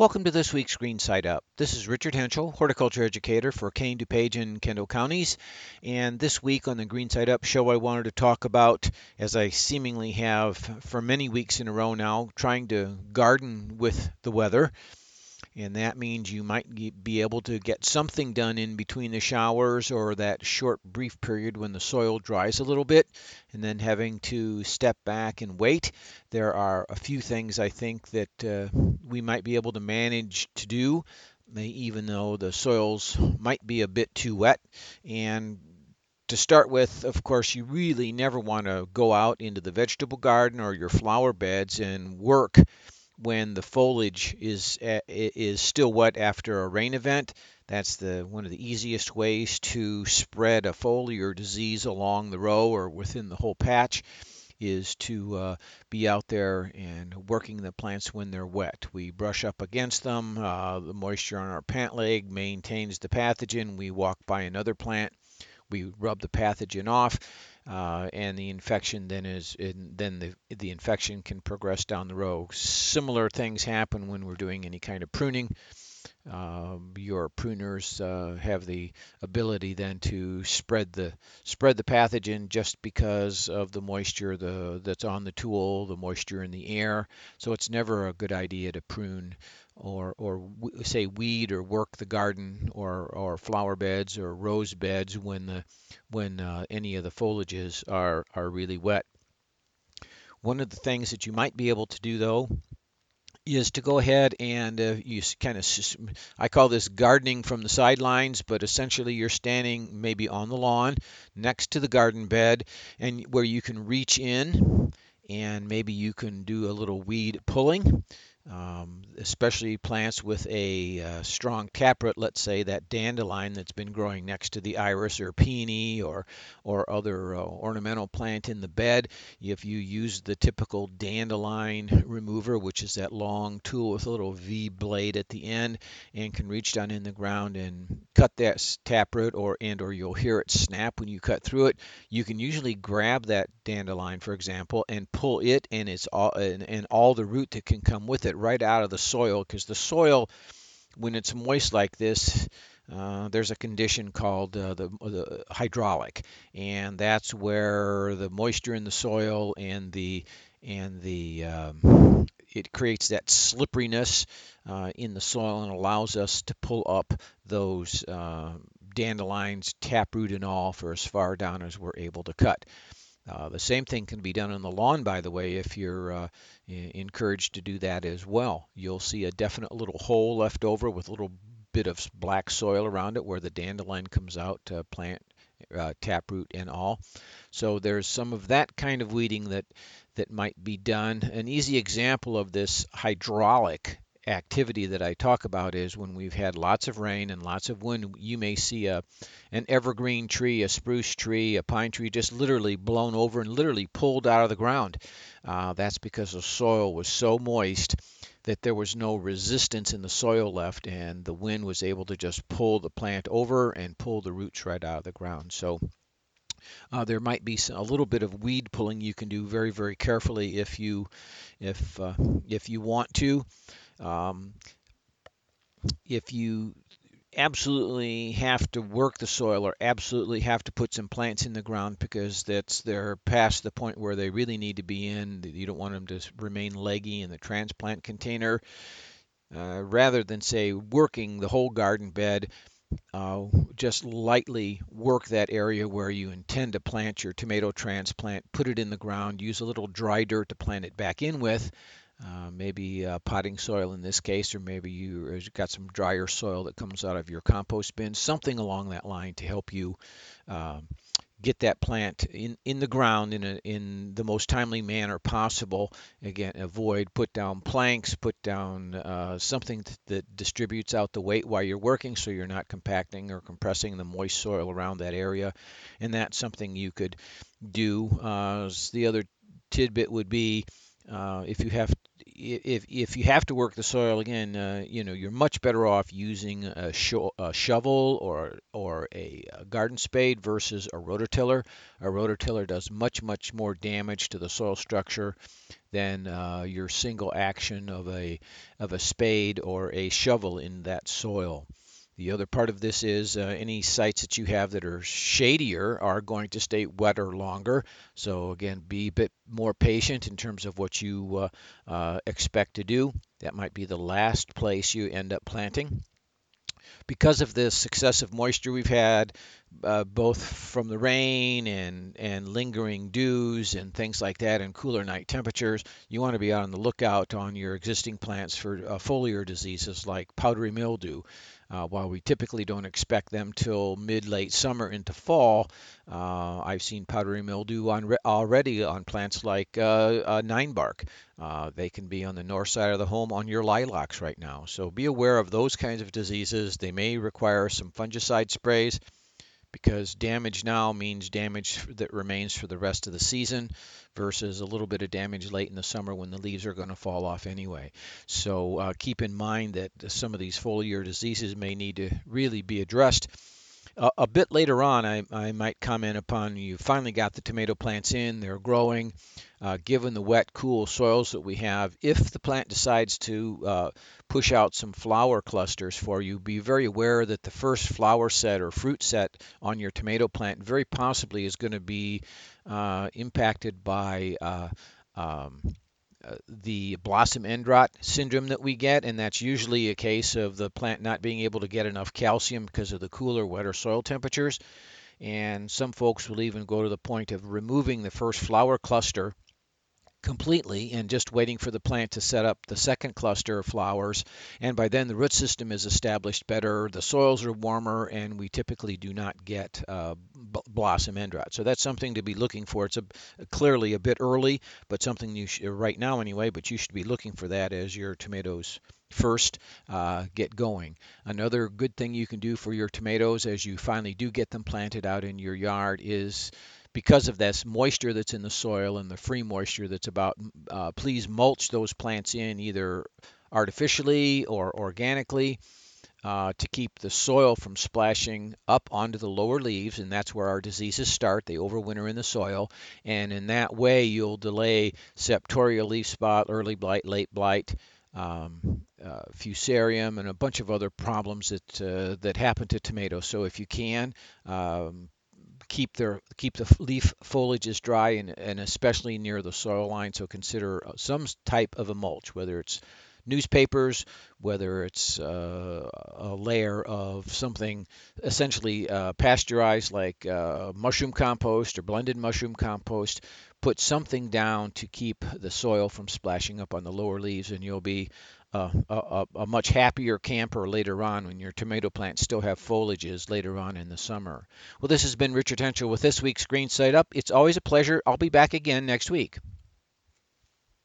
Welcome to this week's Green Side Up. This is Richard Hentschel, horticulture educator for Kane, DuPage, and Kendall counties. And this week on the Green Side Up show, I wanted to talk about, as I seemingly have for many weeks in a row now, trying to garden with the weather and that means you might be able to get something done in between the showers or that short brief period when the soil dries a little bit and then having to step back and wait. There are a few things i think that uh, we might be able to manage to do even though the soils might be a bit too wet. And to start with, of course, you really never want to go out into the vegetable garden or your flower beds and work when the foliage is uh, is still wet after a rain event. That's the one of the easiest ways to spread a foliar disease along the row or within the whole patch is to uh, be out there and working the plants when they're wet. We brush up against them. Uh, the moisture on our pant leg maintains the pathogen. We walk by another plant. We rub the pathogen off uh, and the infection then is in, then the the infection can progress down the road. Similar things happen when we're doing any kind of pruning. Uh, your pruners uh, have the ability then to spread the spread the pathogen just because of the moisture the that's on the tool, the moisture in the air. So it's never a good idea to prune or or say weed or work the garden or or flower beds or rose beds when the when uh, any of the foliages are are really wet. One of the things that you might be able to do though is to go ahead and uh, you kind of I call this gardening from the sidelines, but essentially you're standing maybe on the lawn next to the garden bed and where you can reach in and maybe you can do a little weed pulling um, especially plants with a uh, strong taproot, let's say that dandelion that's been growing next to the iris or peony or or other uh, ornamental plant in the bed. If you use the typical dandelion remover, which is that long tool with a little V blade at the end, and can reach down in the ground and cut that taproot, or and or you'll hear it snap when you cut through it. You can usually grab that dandelion, for example, and pull it and it's all and, and all the root that can come with it right out of the soil because the soil, when it's moist like this, uh, there's a condition called uh, the, the, hydraulic, and that's where the moisture in the soil and the and the um, it creates that slipperiness uh, in the soil and allows us to pull up those uh, dandelions, taproot and all, for as far down as we're able to cut. Uh, the same thing can be done on the lawn, by the way, if you're uh, encouraged to do that as well. You'll see a definite little hole left over with a little bit of black soil around it where the dandelion comes out to plant uh, taproot and all. So there's some of that kind of weeding that that might be done. An easy example of this hydraulic activity that I talk about is when we've had lots of rain and lots of wind, you may see a an evergreen tree, a spruce tree, a pine tree just literally blown over and literally pulled out of the ground. Uh, that's because the soil was so moist that there was no resistance in the soil left, and the wind was able to just pull the plant over and pull the roots right out of the ground. So. Uh, there might be a little bit of weed pulling you can do very, very carefully if you, if uh, if you want to. Um, if you absolutely have to work the soil or absolutely have to put some plants in the ground because that's they're past the point where they really need to be in. You don't want them to remain leggy in the transplant container. Uh, rather than say working the whole garden bed, uh, just lightly work that area where you intend to plant your tomato transplant, put it in the ground, use a little dry dirt to plant it back in with, uh, maybe uh, potting soil in this case, or maybe you've got some drier soil that comes out of your compost bin, something along that line to help you um, get that plant in, in the ground in, a, in the most timely manner possible. Again, avoid put down planks, put down uh, something that distributes out the weight while you're working so you're not compacting or compressing the moist soil around that area. And that's something you could do. Uh, the other tidbit would be uh, if you have if if you have to work the soil again, uh, you know you're much better off using a, sho- a shovel or or a, a, garden spade versus a rototiller. A rototiller does much much more damage to the soil structure than uh, your single action of a of a spade or a shovel in that soil. The other part of this is uh, any sites that you have that are shadier are going to stay wetter longer. So again, be a bit more patient in terms of what you uh, uh, expect to do. That might be the last place you end up planting because of the successive moisture we've had, uh, both from the rain and, and lingering dews and things like that, and cooler night temperatures, you want to be on the lookout on your existing plants for uh, foliar diseases like powdery mildew. Uh, while we typically don't expect them till mid late summer into fall, uh, I've seen powdery mildew on re- already on plants like uh, nine bark. Uh, they can be on the north side of the home on your lilacs right now. So be aware of those kinds of diseases. They may require some fungicide sprays because damage now means damage that remains for the rest of the season versus a little bit of damage late in the summer when the leaves are going to fall off anyway. So uh, keep in mind that some of these foliar diseases may need to really be addressed. A bit later on, I, I might comment upon you finally got the tomato plants in, they're growing. Uh, given the wet, cool soils that we have, if the plant decides to uh, push out some flower clusters for you, be very aware that the first flower set or fruit set on your tomato plant very possibly is going to be uh, impacted by uh, um, Uh, the blossom end rot syndrome that we get, and that's usually a case of the plant not being able to get enough calcium because of the cooler, wetter soil temperatures. And some folks will even go to the point of removing the first flower cluster completely and just waiting for the plant to set up the second cluster of flowers. And by then, the root system is established better, the soils are warmer, and we typically do not get uh, b- blossom end rot. So that's something to be looking for. It's a, clearly a bit early, but something you should, right now anyway, but you should be looking for that as your tomatoes first uh, get going. Another good thing you can do for your tomatoes as you finally do get them planted out in your yard is because of this moisture that's in the soil and the free moisture that's about, uh, please mulch those plants in either artificially or organically uh, to keep the soil from splashing up onto the lower leaves, and that's where our diseases start. They overwinter in the soil, and in that way, you'll delay septoria leaf spot, early blight, late blight. Um, uh, fusarium and a bunch of other problems that uh, that happen to tomatoes. So if you can, um, keep their keep the leaf foliages dry and, and especially near the soil line. So consider uh, some type of a mulch, whether it's newspapers, whether it's uh, a layer of something essentially uh, pasteurized like uh, mushroom compost or blended mushroom compost. Put something down to keep the soil from splashing up on the lower leaves, and you'll be uh, a, a, a, much happier camper later on when your tomato plants still have foliages later on in the summer. Well, this has been Richard Hentschel with this week's Green Side Up. It's always a pleasure. I'll be back again next week.